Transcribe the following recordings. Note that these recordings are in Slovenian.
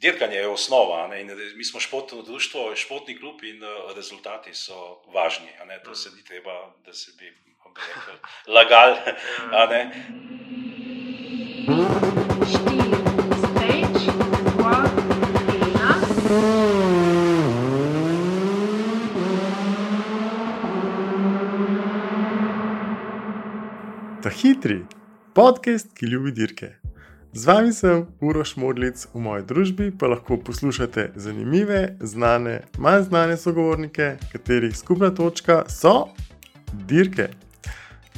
dirkanje je osnova. Ne, mi smo športno društvo, športni klub in uh, rezultati so važni. To se ni treba, da se bi rekel, lagali. Ta hitri podcast, ki ljubi dirke. Z vami sem Uroš Modlic, v moji družbi pa lahko poslušate zanimive, znane, manj znane sogovornike, katerih skupna točka so dirke.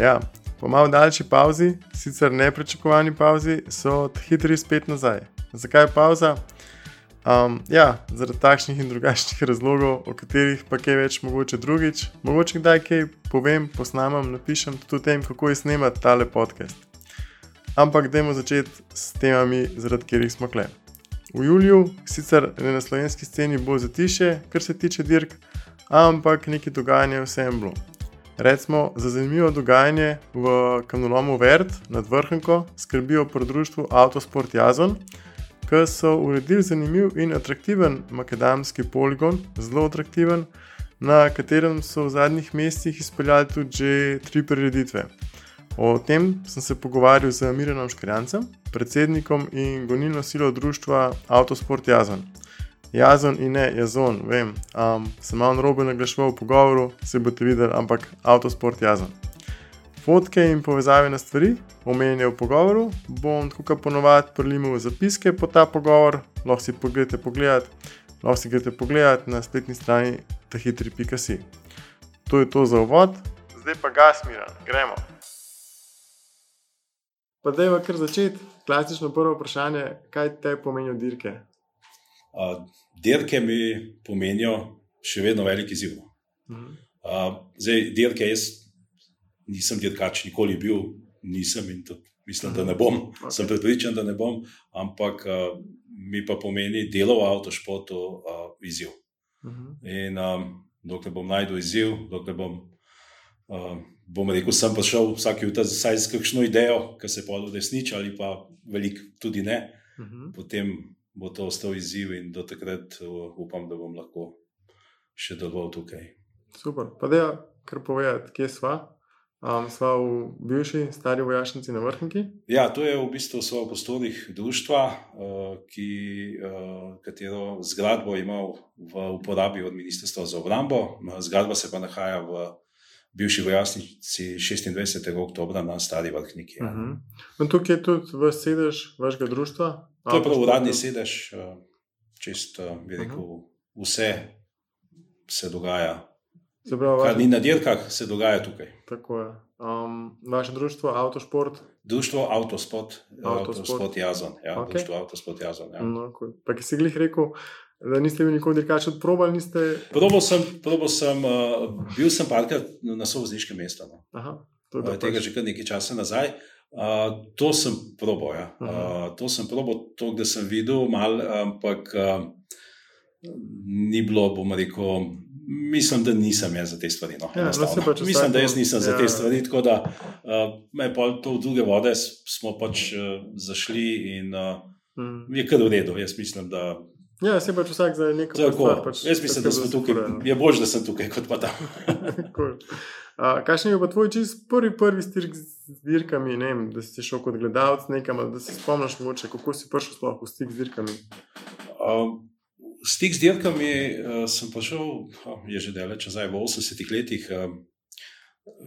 Ja, po malo daljši pauzi, sicer neprečakovani pauzi, so hitri spet nazaj. Zakaj je pauza? Um, ja, zaradi takšnih in drugačnih razlogov, o katerih pa kaj več mogoče drugič. Mogoče kdaj kaj povem, posnamem, napišem tudi o tem, kako je snemati tale podcast ampak dajmo začeti s temami, zaradi katerih smo kle. V juliju, sicer na slovenski sceni, bo zatiše, kar se tiče dirk, ampak nekaj dogajanja je vsem bilo. Recimo, za zanimivo dogajanje v kamnolomu Vert nad Vrhunko skrbijo pri društvu Autosport Jazon, ki so uredili zanimiv in atraktiven makadamski poligon, zelo atraktiven, na katerem so v zadnjih mesecih izpeljali tudi že tri prireditve. O tem sem se pogovarjal z Mirenom Škrjancem, predsednikom in gonilno silo društva Autosport Jazon. Jazon in ne Jazon, vem, um, sem malo robe naglašval v pogovoru, se boste videli, ampak Autosport Jazon. Fotke in povezave na stvari, omenjene v pogovoru, bom tukaj ponovadi prilimal zapiske po ta pogovor, lahko si pogledate pogledat, lahko si greste pogledat na spletni strani tahitri.si. To je to za uvod, zdaj pa gas, Miran, gremo. Pa da je kar začeti. Klasično prvo vprašanje, kaj te pomenijo dirke? Uh, dirke mi pomenijo še vedno velik izziv. Uh, zdaj, dirke jaz nisem dirkač, nikoli bil, nisem in tudi mislim, da ne bom. Okay. Sem pripričan, da ne bom, ampak uh, mi pa pomeni delo v avtošportu uh, izziv. Uh -huh. In um, dokler bom najdel izziv, dokler bom. Uh, bom rekel, sem prišel vsak jutro z kakšno idejo, ki se pa odresniči, ali pa veliko tudi ne. Uh mhm. -huh. Potem bo to ostal izziv in do takrat uh, upam, da bom lahko še deloval tukaj. Super, pa da je kar povedati, kje sva. Um, sva v bivši stari vojašnici na vrhunki? Ja, to je v bistvu v prostorih društva, uh, ki, uh, katero zgradbo ima v uporabi od Ministrstva za obrambo. Zgradba se pa nahaja v bivši vojasnici 26. oktober na Stari vrhniki. Uh mhm. -huh. Tukaj je tudi v sedež vašega društva? To je prav uradni sedež, eh, čist, eh, bi rekel, uh mhm. -huh. vse se dogaja. Zapravo, Kar ni na dirkah, se dogaja tukaj. Tako je. Um, vaše društvo, Avtosport? Društvo Avtosport, Avtosport Jazon. Ja, okay. Društvo Avtosport Jazon. Ja. No, pa, ki si jih rekel, da niste bili nikoli dirkač od proba. Niste... Probal sem, probal sem uh, bil sem parkrat na sovozniškem mestu. No. Uh, tega že kar nekaj časa nazaj. Uh, to sem probal. Ja. Uh, to sem probal, to, da sem videl, mal, ampak uh, ni bilo, bom rekel. Mislim, da nisem jaz za te stvari. No, ja, no, mislim, da jaz nisem ja. za te stvari. Tako da uh, me pa to v druge vode smo pač uh, zašli in uh, mm. je kar v redu. Jaz mislim, da Ja, se pač vsak za neko stvar. Pač, Jaz mislim, da sem tukaj. Skore, je bolj, da sem tukaj, kot pa tam. cool. Kaj je pa tvoj čist prvi, prvi stik z dirkami? Ne vem, da si šel kot gledalec nekam, da se spomniš, mogoče, kako si prišel sploh v stik z dirkami. Uh, stik z dirkami uh, sem prišel, uh, je že daleč nazaj, v 80-ih letih. Uh,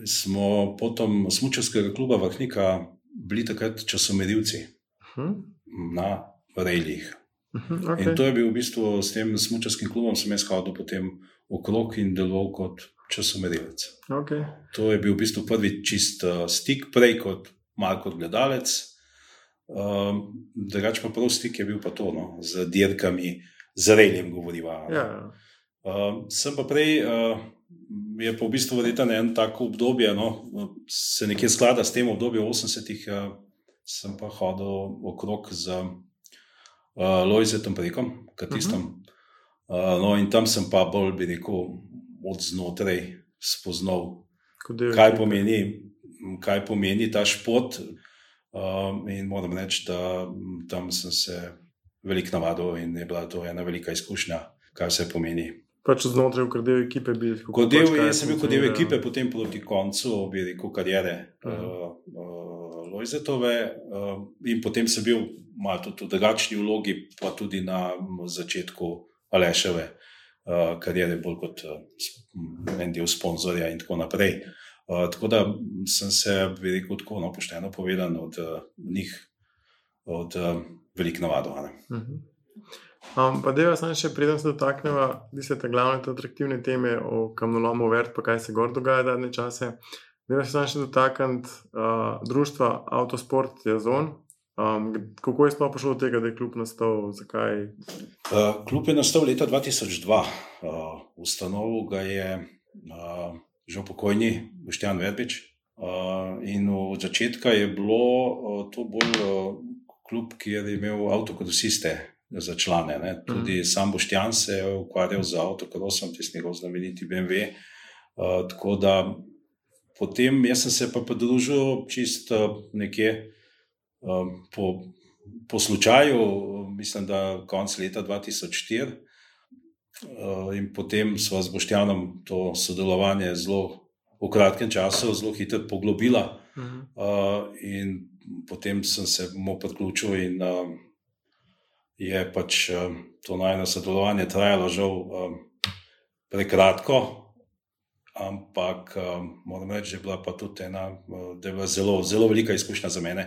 smo potom smučarskega kluba Vrhnika bili takrat časomerilci uh hm? -huh. na rejlih. Mhm, okay. In to je bil v bistvu s tem smočarskim klubom, sem jaz hodil potem okrog in deloval kot časomerjec. Okay. To je bil v bistvu prvi čist uh, stik, prej kot malo kot gledalec. Uh, Drugač pa prvi stik je bil pa to, no, z dirkami, z reljem govoriva. Ja. Uh, sem pa prej. Uh, Je pa v bistvu verjetno eno tako obdobje, no, se nekje sklada s tem obdobjem 80-ih, sem pa hodil okrog z uh, Lojzetom prekom, katistom. Uh -huh. uh, no, in tam sem pa bolj, bi rekel, od znotraj spoznal, kaj pomeni, kaj pomeni ta šport. Uh, in moram reči, da tam sem se veliko navado in je bila to ena velika izkušnja, kaj se pomeni. Pač znotraj kot del ekipe bil. Kot del, pač jaz sem bil kot del ekipe, potem proti koncu, bi rekel, karijere uh -huh. uh, uh, Lojzetove uh, in potem sem bil malo tudi v drugačni vlogi, pa tudi na začetku Aleševe uh, karijere, bolj kot uh, en del sponzorja in tako naprej. Uh, tako da sem se, bi rekel, tako no, pošteno povedal od uh, njih, od uh, velik navado. Uh -huh. um, pa je samo še preden se dotaknemo, da se te glavne te atraktivne teme o kamnolomu vrt, pa kaj se gor dogaja zadnje čase. Da se še dotakniti uh, društva Autosport Jazon. Um, kako je sploh prišlo do tega, da je klub nastal? Zakaj? Uh, klub je nastal leta 2002. Uh, ustanovil ga je uh, že pokojni Boštjan Verbič. Uh, in od začetka je bilo uh, to bolj uh, klub, ki je imel avtokrosiste za člane. Ne. Tudi mm. sam Boštjan se je ukvarjal z avtokrosom, tisti njegov znameniti BMW. Uh, tako da potem jaz sem se pa pridružil čist uh, nekje uh, po, po slučaju, mislim, da konc leta 2004. Uh, in potem smo z Boštjanom to sodelovanje zelo v kratkem času, zelo hitro poglobila. Uh -huh. uh, in potem sem se mu priključil, in uh, je pač uh, to najno sodelovanje trajalo žal uh, prekratko. Ampak uh, moram reči, da je bila pa tudi ena, uh, da je bila zelo, zelo velika izkušnja za mene.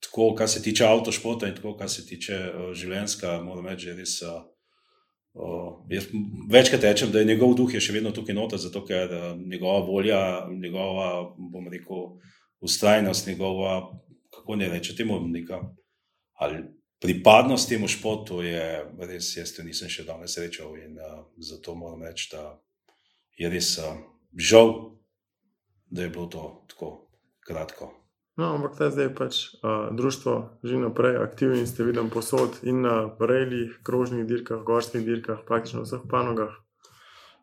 Tako, kar se tiče avtošporta in tako, kar se tiče uh, življenjska, moram reči, da je res. Uh, Uh, večkrat rečem, da je njegov duh je še vedno tukaj noter, zato ker uh, njegova volja, njegova, bom rekel, ustrajnost, njegova kako ne reče temu, neka, ali pripadnost temu športu je res, jaz to nisem še danes srečal in uh, zato moram reči, da je res uh, žal, da je bilo to tako kratko. No, ampak zdaj je pač uh, društvo že naprej aktivno in ste videli posod in na rejlih, krožnih dirkah, gorskih dirkah, praktično vseh panogah.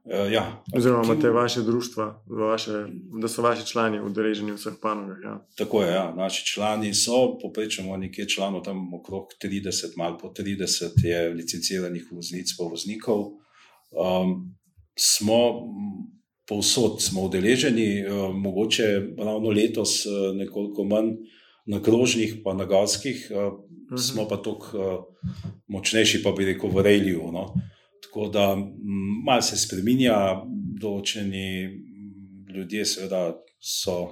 Uh, ja, Oziroma, imate vaše društva, vaše, da so vaši člani udeleženi v vseh panogah. Ja. Tako je, ja. naši člani so, poprečemo nekje članov, tam okrog 30, malo po 30 je licenciranih voznic, pa voznikov. Um, smo povsod smo udeleženi, uh, mogoče ravno letos uh, nekoliko manj na krožnih, pa na galskih, uh -huh. smo pa uh, močnejši, pa bi rekel, v Rejliju. No. Tako da malo se spremenja, določeni ljudje, seveda, so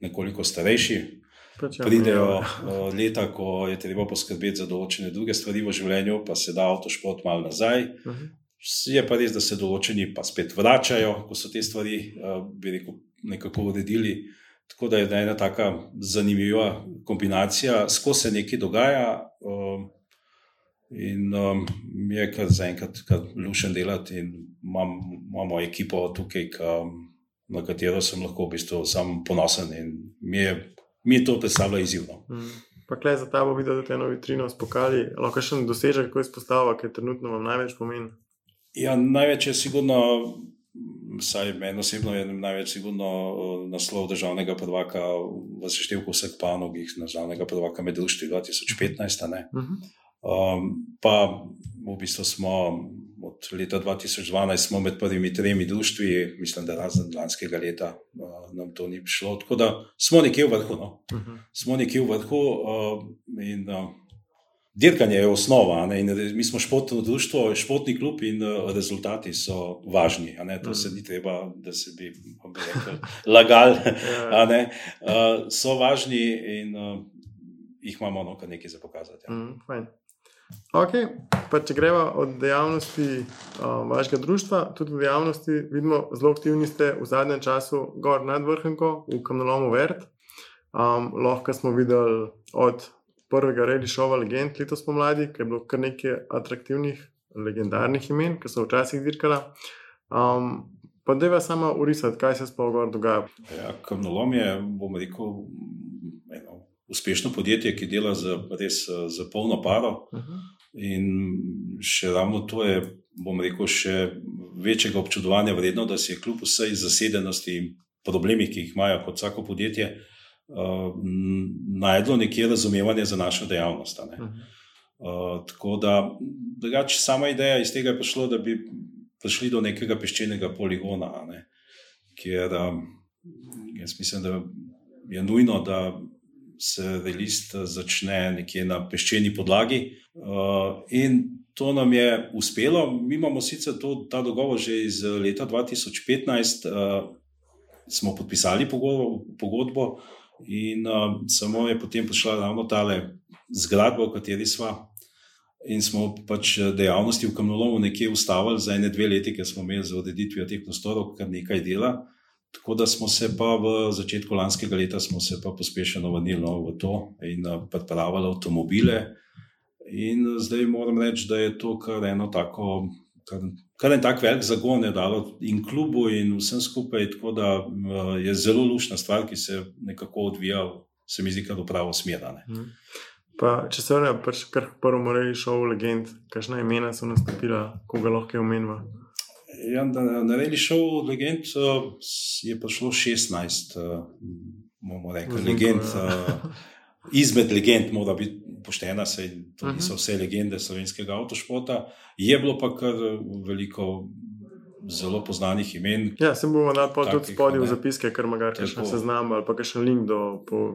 nekoliko starejši. Pač ja, Pridejo uh, leta, ko je treba poskrbeti za določene druge stvari v življenju, pa se da avtošport malo nazaj. Uh -huh. Je pa res, da se določeni pa spet vračajo, ko so te stvari, uh, bi rekel, nekako uredili. Tako da je ena taka zanimiva kombinacija, skozi se nekaj dogaja. Uh, In um, je kar zaenkrat lušen delati, in imam, imamo ekipo tukaj, ka, na katero sem lahko v bistvu sam ponosen. In mi je, mi je to predstavljalo izjivno. Mm. Pa klej za ta bo videl, da te eno vitrino spokali. Lahko še en dosežek, ko izpostavlja, ki trenutno vam največ pomeni. Ja, največ je sigurno, vsaj meni osebno je največ sigurno naslov državnega prvaka v seštevku vseh panogih, državnega prvaka med društvi 2015. Uh -huh. Um, pa v bistvu smo od leta 2012 smo med prvimi tremi društvi, mislim, da razen lanskega leta uh, nam to ni šlo. Tako da smo nekje v vrhu. No. Uh -huh. Smo nekje v vrhu uh, in uh, dirkanje je osnova. Ne, mi smo športno društvo, športni klub in uh, rezultati so važni. To -huh. se ni treba, da se bi, bi rekel, lagali. uh, so važni in uh, jih imamo no, nekaj za pokazati. Ja. Uh -huh, Okay. Pa če gremo od dejavnosti um, vašega društva, tudi v dejavnosti vidimo, zelo aktivni ste v zadnjem času, gor nad vrhunko, v kamnolomu Vert. Um, lahko smo videli od prvega redi šova Legend letos pomladi, ki je bilo kar nekaj atraktivnih, legendarnih imen, ki so včasih dirkala. Um, pa da je samo urisati, kaj se sploh dogaja. Ja, kamnolom je, bom rekel, uspešno podjetje, ki dela za, res, za polno paro. Uh -huh. In še ravno to je, bom rekel, še večjega občudovanja vredno, da se je kljub vsej zasedenosti in problemih, ki jih imajo kot vsako podjetje, uh, najdlo nekje razumevanje za našo dejavnost. Ne? Uh tako da, drugače, sama ideja iz tega je prišla, da bi prišli do nekega peščenega poligona, ne, kjer um, jaz mislim, da je nujno, da se relist začne nekje na peščeni podlagi. Uh, in to nam je uspelo. Mi imamo sicer to, ta dogovor že iz leta 2015, uh, smo podpisali pogodbo, pogodbo in uh, samo je potem prišla ravno ta zgradba, v kateri smo. In smo pač dejavnosti v Kamnolomu nekje ustavili za ene dve leti, ker smo imeli za odreditvijo teh prostorov kar nekaj dela. Tako da smo se pa v začetku lanskega leta pospešeno vrnili no, v to in pripravili avtomobile. In zdaj moram reči, da je to kar eno tako, kar, kar en tak velik zagon je dalo in klubu in vsem skupaj. Tako da je zelo lušna stvar, ki se nekako odvija, se mi zdi, da v pravo smer. Mhm. Pa, če se vrnemo, pač kar prvo moraš šov legend, kakšna imena so nastopila, koga lahko je omenila. Ja, na na reili šov legend uh, je prišlo 16, uh, bomo rekli, legend. Uh, izmed legend, mora biti poštena, saj to niso mhm. vse legende slovenskega avtošpota. Je bilo pa kar veliko zelo poznanih imen. Ja, sem bil na pol tudi spodaj v zapiske, ker ima kar še seznam ali pa še link do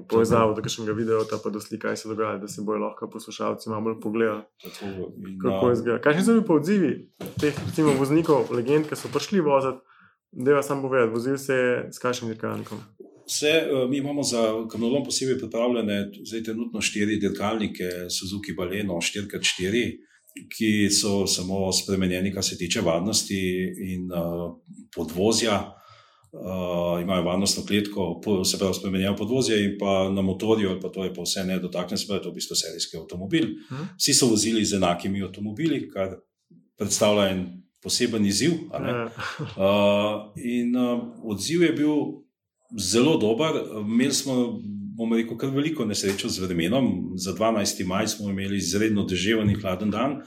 povezave, do kakšnega videa, pa do slika, kaj se dogaja, da se bojo lahko poslušalci malo bolj pogledali. Kako je zgleda? Kakšni so bili pa odzivi teh recimo, voznikov, legend, ki so prišli voziti? Deva sam povedati, vozil se je s kakšnim dirkalnikom. Vse, eh, mi imamo za kamnolom posebej pripravljene, zdaj trenutno štiri dirkalnike, Suzuki Baleno 4x4 ki so samo spremenjeni, kar se tiče varnosti in uh, podvozja. Uh, imajo varnostno kletko, se pravi, spremenjeno podvozje in pa na motorju, pa to je pa vse nedotaknjeno, se pravi, to je v bistvu serijski avtomobil. Hmm. Vsi so vozili z enakimi avtomobili, kar predstavlja en poseben izziv. Uh, in uh, odziv je bil zelo dober. Imeli smo bomo rekel, kar veliko nesrečo z vremenom. Za 12. maj smo imeli izredno deževen in hladen dan.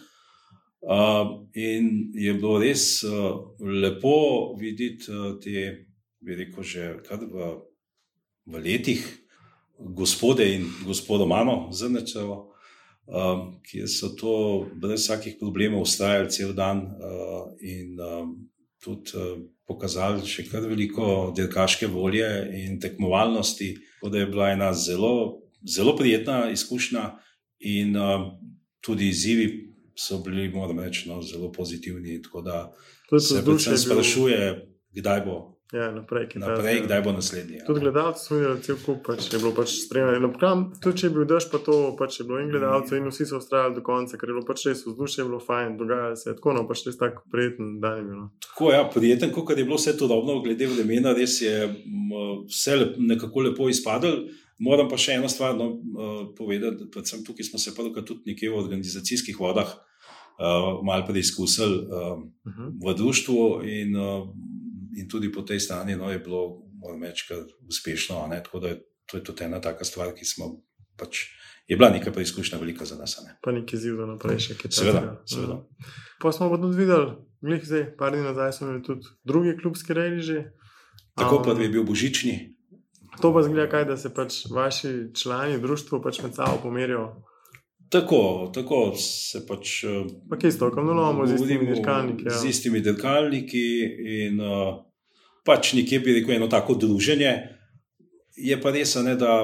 Uh, in je bilo res uh, lepo videti uh, te, bi rekel, že v, v letih, gospode in gospodo Mano, zrnečevo, uh, ki so to brez vsakih problemov ustrajali cel dan uh, in uh, tudi uh, pokazali še kar veliko dirkaške volje in tekmovalnosti. Tako da je bila ena zelo, zelo prijetna izkušnja, in uh, tudi izzivi so bili, moram reči, no, zelo pozitivni. Tako da se predvsem sprašuje, kdaj bo Ja, naprej, naprej kdaj bo naslednji. Ja. Tudi gledalci smo imeli cel kup, pač je bilo pač spremljeno. Tudi če je bil dež, pa to pač je bilo in gledalcev, in vsi so ustrajali do konca, ker je bilo pač res vzdušje, bilo fajn, dogajalo se je tako, no pač res tako prijeten dan je bil. No. Tako ja, prijeten, kot je bilo vse to dobro, glede vremena, res je vse lep, nekako lepo izpadlo. Moram pa še eno stvar no, povedati, predvsem tukaj smo se prvo tudi nekje v organizacijskih vodah uh, malo preizkusili uh, uh -huh. v društvu in uh, in tudi po tej strani no, je bilo, moram reči, uspešno. Tako da je, to je tudi ena taka stvar, ki smo pač. Je bila neka preizkušnja, velika za nas. Ne? Pa nekaj ziv, da naprej še kaj. Seveda. seveda. Pa smo pa tudi videli, glih zdaj, par dni nazaj smo imeli tudi druge klubske reži. Tako um, pa je bil božični. To pa zgleda, kaj, da se pač vaši člani društva pač med sabo pomerijo. Tako, tako se pač. Pa kje ste, kam imamo z istimi dirkalniki? Ja. Z istimi dirkalniki in uh, pač nekje bi rekel eno tako druženje. Je pa res, ne, da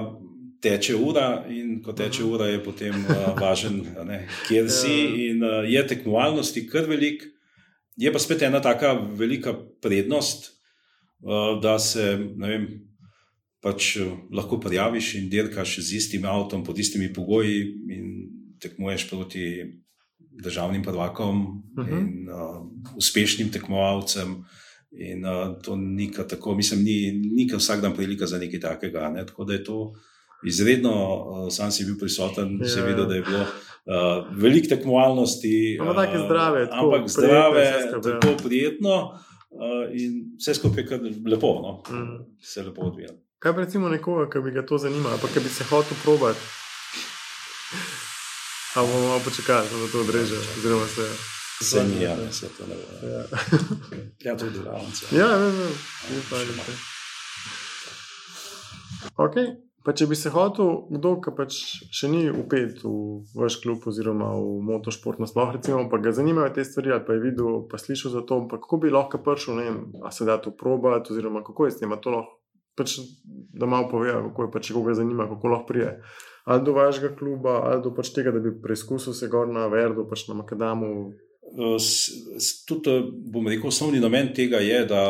teče ura in ko teče ura, je potem uh, važen, ne, kjer si. Ja. In uh, je tekmovalnosti kar velik. Je pa spet ena taka velika prednost, uh, da se vem, pač, uh, lahko prijaviš in dirkaš z istim avtom, pod istimi pogoji. In, tekmuješ proti državnim prvakom uh mhm. -huh. in uh, uspešnim tekmovalcem. In uh, to ni tako, mislim, ni, ni vsak dan prilika za nekaj takega. Ne? Tako da je to izredno, uh, sam si bil prisoten, ja. videl, da je bilo uh, veliko tekmovalnosti. Ampak tako zdrave, tako ampak zdrave, tako prijetno uh, in vse skupaj je lepo, no? uh mhm. -huh. se lepo odvija. Kaj pa recimo nekoga, ki bi ga to zanimalo, pa ki bi se hotel probati? Pa bomo malo počakali, da to odreže. Oziroma se. Je, da se to ne bo. Ja, ja to je delavnica. Ja, vem, vem. Okay. Pa če bi se hotel, kdo ka pač še ni upet v vaš klub oziroma v motošport, nasploh, recimo, pa ga zanimajo te stvari, ali pa je videl, pa slišal za to, pa kako bi lahko prišel, ne vem, a se da to probati, oziroma kako je s tem, a to lahko, pač, da malo pove, kako je pač, koga zanima, kako lahko prije. Ali do vašega kluba, ali do pač tega, da bi preizkusil se gor na Verdu, pač na Makadamu. S- s- Tudi, eh, bom rekel, osnovni namen tega je, da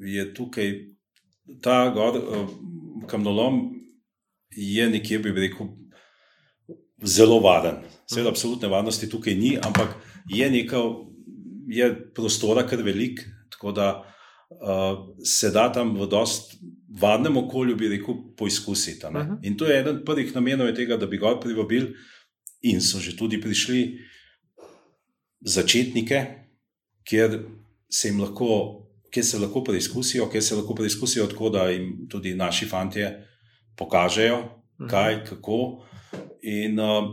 je tukaj ta gor, uh, kamnolom, je nekje, bi rekel, zelo varen. Seveda, absolutne varnosti tukaj ni, ampak je nekaj, je prostora kar velik, tako da se da tam v dost varnem okolju, bi rekel, poizkusiti. ne. Mhm. In to je eden prvih namenov tega, da bi ga privabili, in so že tudi prišli začetnike, kjer se jim lahko. Kjer se lahko preizkusijo, kjer se lahko preizkusijo tako, da jim tudi naši fantje pokažejo, kaj, kako. In uh,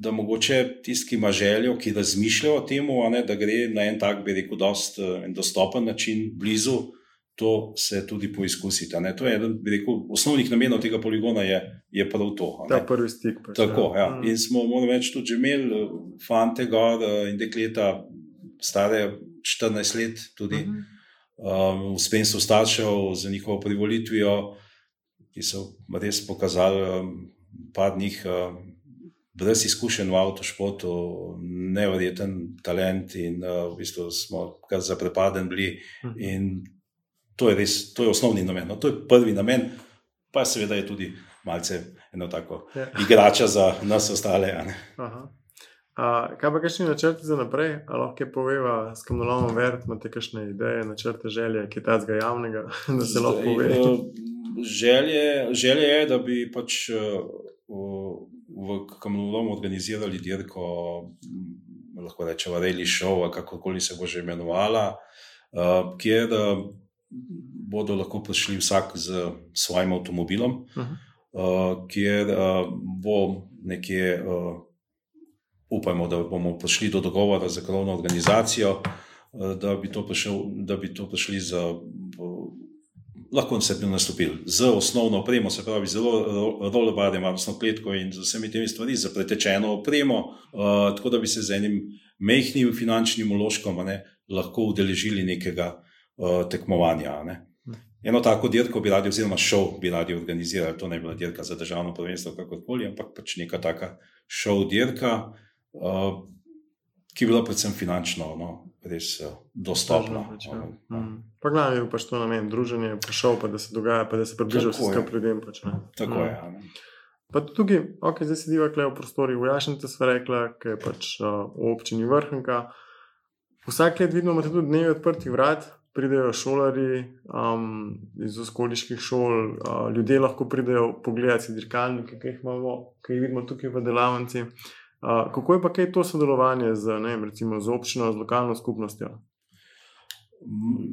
da mogoče tisti, ki ima željo, ki razmišljajo o tem, da gre na en tak, bi rekel, dost, uh, en dostopen način, blizu, to se tudi poizkusiti. To je eden, bi rekel, osnovnih namenov tega poligona, je, je prav to. Ta prvi stik. Pač, Tako, ja. Mm. In smo, moram reči, tudi že imeli eh, fante gor eh, in dekleta, stare 14 let, tudi Mhm. um, v spremstvu staršev z njihovo privolitvijo, ki so res pokazali um, par njih. Um, Brez izkušenj v avtošportu, nevreten talent, in uh, v bistvu smo kar zaprepadeni bili. Mhm. In to je res, to je osnovni namen. No, to je prvi namen, pa seveda je tudi malce eno tako Ja. igrača za nas ostale. A, kaj pa kakšni načrti za naprej? A lahko poveva s kamnolomom vert, imate kakšne ideje, načrte, želje, ki tazga javnega, da se lahko pove. eh, Želje, želje je, da bi pač eh, v- Kamnolomu organizirali dirko, lahko rečemo, Rally Show, kakorkoli se bo že imenovala, eh, kjer eh, bodo lahko prišli vsak z svojim avtomobilom, Mhm. eh, kjer eh, bo nekje, eh, upajmo, da bomo prišli do dogovora z krovno organizacijo, eh, da bi to, prišel, da bi to prišli z. eh, Lahko se bi nastopili z osnovno opremo, se pravi, zelo rollerbarjem, varnostno kletko in z vsemi temi stvarmi, z pretečeno opremo, uh, tako da bi se z enim mehkim finančnim uložkom ne, lahko udeležili nekega uh, tekmovanja. ne. Eno tako dirko bi radi, oziroma šov bi radi organizirali, to ne bi bila dirka za državno prvenstvo, kakorkoli, ampak pač neka taka šov dirka, uh, ki bi bila predvsem finančno no, res uh, dostopna. Pač, ja. Mm. Pa glavno je pač to namen, druženje, pa šel, pa da se dogaja, pa da se približa Tako vse je. skupaj ljudem. Pač, ne. Tako Mm. je. a ne. Pa tudi ok, zdaj sediva kle v prostori, v Jašnici sva rekla, ki je pač uh, v občini Vrhnka. Vsak let vidimo, imate tudi dnevi odprtih vrat, pridejo šolari um, iz okoliških šol, uh, ljudje lahko pridejo pogledati dirkalnike, ki jih imamo, ki jih vidimo tukaj v delavnici. Uh, kako je pa kaj to sodelovanje z, ne, vem, recimo, z občino, z lokalno skupnostjo?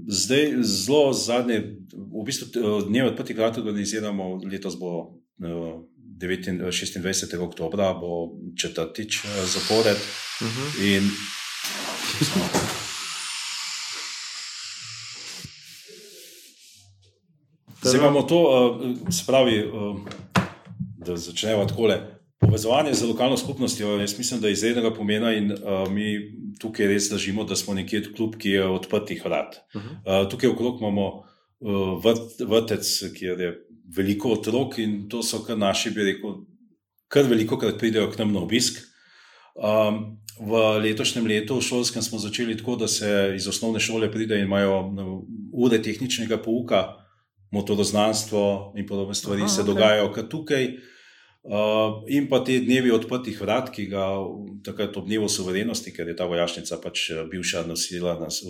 Zdaj, zelo zadnje, v bistvu dneve odprtih vrat organiziramo, letos bo eh, 29, 26. oktober, bo četrtič eh, zapored. Uh -huh. In zdaj imamo to, eh, se pravi, eh, da začnemo tako. Povezovanje z lokalno skupnostjo, jaz mislim, da je izrednega pomena, in uh, mi tukaj res držimo, da smo nekje klub, ki je odprtih vrat. Uh -huh. Uh, tukaj okrog imamo uh, vrt, vrtec, kjer je veliko otrok in to so kar naši, bi rekel, kar veliko krat pridejo k nam na obisk. Um, v letošnjem letu, v šolskem, smo začeli tako, da se iz osnovne šole pride in imajo no, ure tehničnega pouka, motoroznanstvo in podobne stvari Aha, se okej. dogajajo kar tukaj. Uh, in pa te dnevi odprtih vrat, ki ga takrat ob dnevu suverenosti, ker je ta vojašnica pač eh, bivša nosila, nas,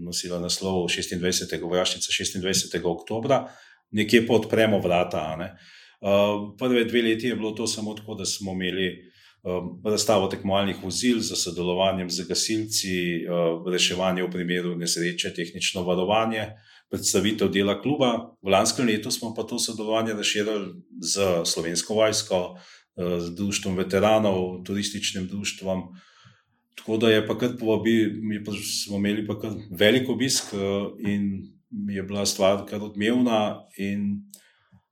nosila naslov 26. vojašnica 26. oktobra, nekje pa odpremo vrata. ne. Uh, prve dve leti je bilo to samo tako, da smo imeli razstavo tekmovalnih vozil z sodelovanjem z gasilci, reševanje v primeru nesreče, tehnično varovanje, predstavitev dela kluba. V lanskem letu smo pa to sodelovanje razširili z slovensko vojsko, z društvom veteranov, turističnim društvom. Tako da je pa kar povabi, mi pa smo imeli pa kar velik obisk eh, in je bila stvar kar odmevna in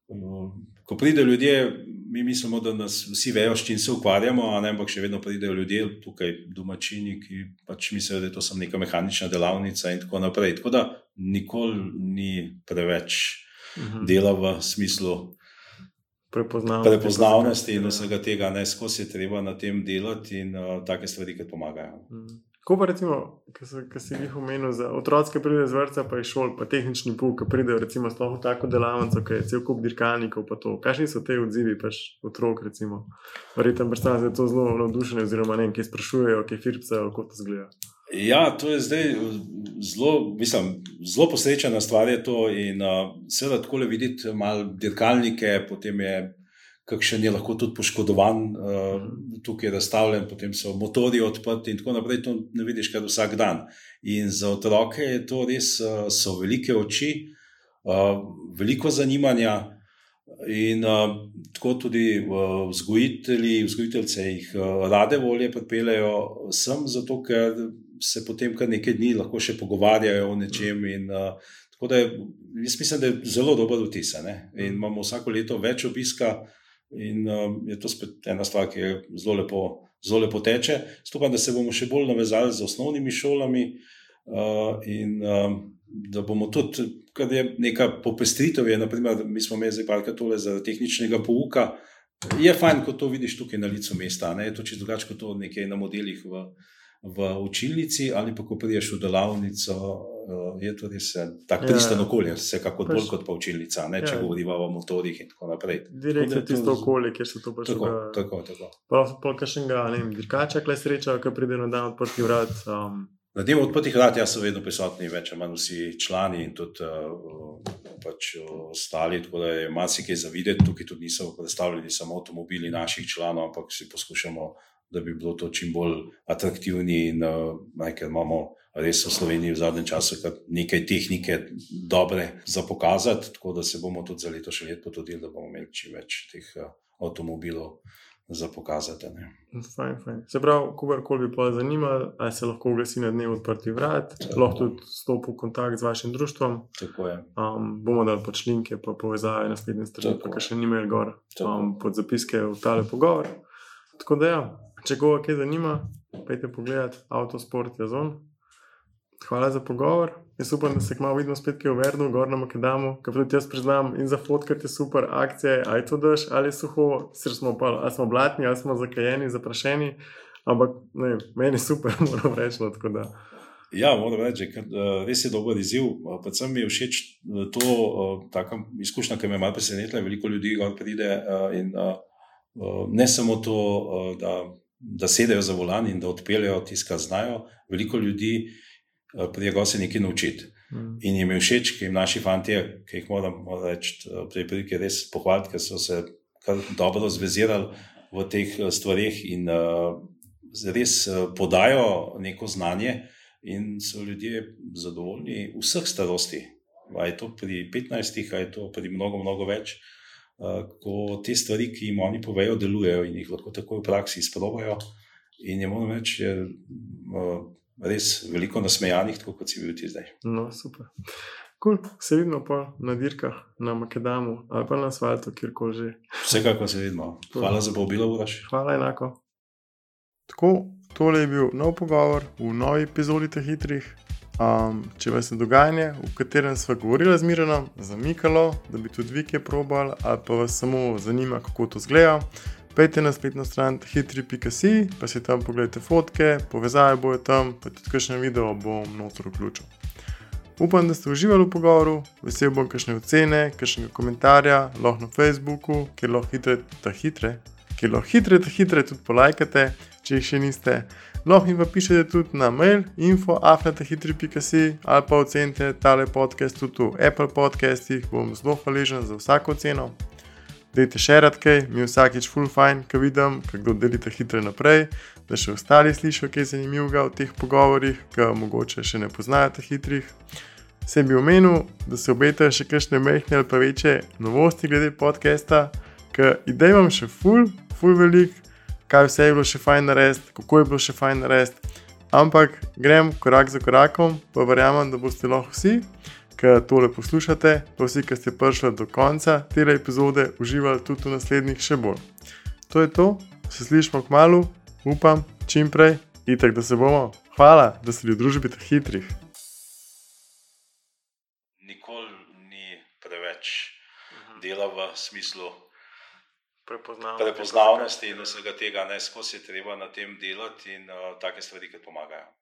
eh, ko pridejo ljudje, mi mislimo, da nas vsi vejo, s čim se ukvarjamo, ampak še vedno pridejo ljudje, tukaj domačini, ki pač mislijo, da je to samo neka mehanična delavnica in tako naprej. Tako da nikoli ni preveč mhm. dela v smislu. Prepoznavnosti in vsega tega, ne skozi je treba na tem delati, in uh, take stvari, ki pomagajo. Mm. Ko pa recimo, ki si jih omenil, za otroke, ki pridejo z vrca, pa je šol, pa tehnični puk, ki pridejo recimo sploh v tako delavnico, ki je cel kup dirkalnikov, pa to. Kakšni so te odzivi, pač otrok, recimo? Verjetno da to zelo navdušeno, oziroma ne, ki sprašujejo, ki firpce, kako to zgleda. Ja, to je zdaj zelo, mislim, zelo posrečena stvar. In uh, seveda, tako le videti malo dirkalnike, potem je kakšen je lahko tudi poškodovan, uh, tukaj je razstavljen, potem so motori odprti in tako naprej. To ne vidiš kar vsak dan. In za otroke je to res, uh, so velike oči, uh, veliko zanimanja. In uh, tako tudi vzgojitelji, vzgojiteljce jih uh, rade volje pripeljejo sem, zato ker se potem kar nekaj dni lahko še pogovarjajo o nečem. In, uh, tako da je, jaz mislim, da je zelo dobro vtis. In imamo vsako leto več obiska, In um, je to spet ena stvar, ki je zelo lepo, zelo lepo teče. Stupam, da se bomo še bolj navezali z osnovnimi šolami uh, in um, da bomo tudi, kar je neka popestritev, je, naprimer, mi smo imeli zdaj parka tole za tehničnega pouka. Je fajn, ko to vidiš tukaj na licu mesta, ne? je to čisto drugače kot to nekaj na modelih v, v učilnici ali pa ko priješ v delavnico uh, je to res eh, tako ja, pristano okolje, vsekakor bolj kot pa učilnica, ne, če ja. govorimo o motorjih in tako naprej. Direktno tisto okolje, kjer se to pač ga, tako, tako. Prav, pa kakšnega, ne vem, dirkača, kle sreča, ki pride na dan odprti vrat. Um, Na tem odprtih vrat ja so vedno prisotni, več ali manj vsi člani in tudi uh, pač ostali, tako da je marsikaj za videti. Tukaj tudi niso predstavljeni samo avtomobili naših članov, ampak si poskušamo, da bi bilo to čim bolj atraktivni in uh, ker imamo res v Sloveniji v zadnjem času nekaj tehnike dobre za pokazati, tako da se bomo tudi za leto še let potrudili, da bomo imeli čim več teh uh, avtomobilov. Za pokazati. Fajn, fajn. Se pravi, kogarkoli bi pa zanimalo, ali se lahko oglasi na dnev odprti vrat, Tako. lahko tudi stopi v kontakt z vašim društvom. Um, bomo dali pač linke, pa povezave na spletni strani, pa še nimajo gor um, pod zapiske v tale pogovor. Tako da, ja, če koga kaj zanima, pejte pogledat Autosport Jazon. Hvala za pogovor. Jaz upam, da se kmalo vidimo spet, ki je v Vernu, gor na Makedamu, ki tudi jaz priznam in za fotkati super akcije, aj to daš, ali suho, sr smo pa, ali smo blatni, ali smo zakajeni, zaprašeni, ampak ne, meni super, moram reči. No, ja, moram reči, da uh, res je dober izziv. Uh, predvsem mi je všeč uh, to uh, izkušnja, ki me je malo presenetila. Veliko ljudi pride uh, in uh, ne samo to, uh, da, da sedejo za volan in da odpeljejo tisto, kar znajo. Veliko ljudi Eh, prijegal se nekaj naučiti. Mm. In jim je všeč, ki jim naši fanti, ki jih moram reči, eh, pri prilike res pohvaliti, ker so se kar dobro zvezirali v teh eh, stvarih in uh, res podajo neko znanje, in so ljudje zadovoljni vseh starosti. A je to pri 15, a je to pri mnogo, mnogo več, uh, ko te stvari, ki jim oni povejo, delujejo in jih lahko tako v praksi izprobajo. In je moram reči, da uh, res veliko nasmejanih, tako kot si bil ti zdaj. No, super. Cool. Se vidimo pa na dirkah na Makedamu ali pa na Svaltu, kjerkoli že. Vsekakor se vidimo. Hvala za povabilo, Uraš. Hvala enako. Tako, tole je bil nov pogovor v novi epizodi teh hitrih. Um, če vas je dogajanje, v katerem smo govorili z Miranom, zamikalo, da bi tudi vi kaj probali, ali pa vas samo zanima, kako to zgleda, Pejte na spletno stran hitri.si, pa si tam pogledajte fotke, povezave bojo tam, pa tudi kakšne video bom notor vključil. Upam, da ste uživali v pogovoru, vesel bom kakšne ocene, kakšnega komentarja, lahko na Facebooku, kjer lahko hitre, ta hitre, kjer lahko hitre, ta hitre tudi polajkate, če jih še niste. Lahko jim pa pišete tudi na mail info.afnatahitri.si ali pa ocenite tale podcast tudi v Apple podcastih, bom zelo hvaležen za vsako oceno. Dajte še rad kaj, mi vsakeč full fine, ko vidim, kako delite hitro naprej, da še ostali slišijo kaj zanimivega v teh pogovorih, ki mogoče še ne poznajo teh hitrih. Sem bi omenil, da se obetajo še kakšne mehke ali pa večje novosti glede podcasta, ker idej imam še full, full velik, kaj vse je bilo še fajn narediti, kako je bilo še fajn narediti. Ampak grem korak za korakom, pa verjamem, da boste lahko vsi ki tole poslušate, pa vsi, ki ste prišli do konca te epizode, uživali tudi v naslednjih še bolj. To je to, se slišmo k malu, upam, čim prej, itek, da se bomo. Hvala, da ste v družbi teh hitrih. Nikoli ni preveč dela v smislu prepoznavnosti in vsega tega, ne skozi je treba na tem delati in uh, take stvari, ki pomagajo.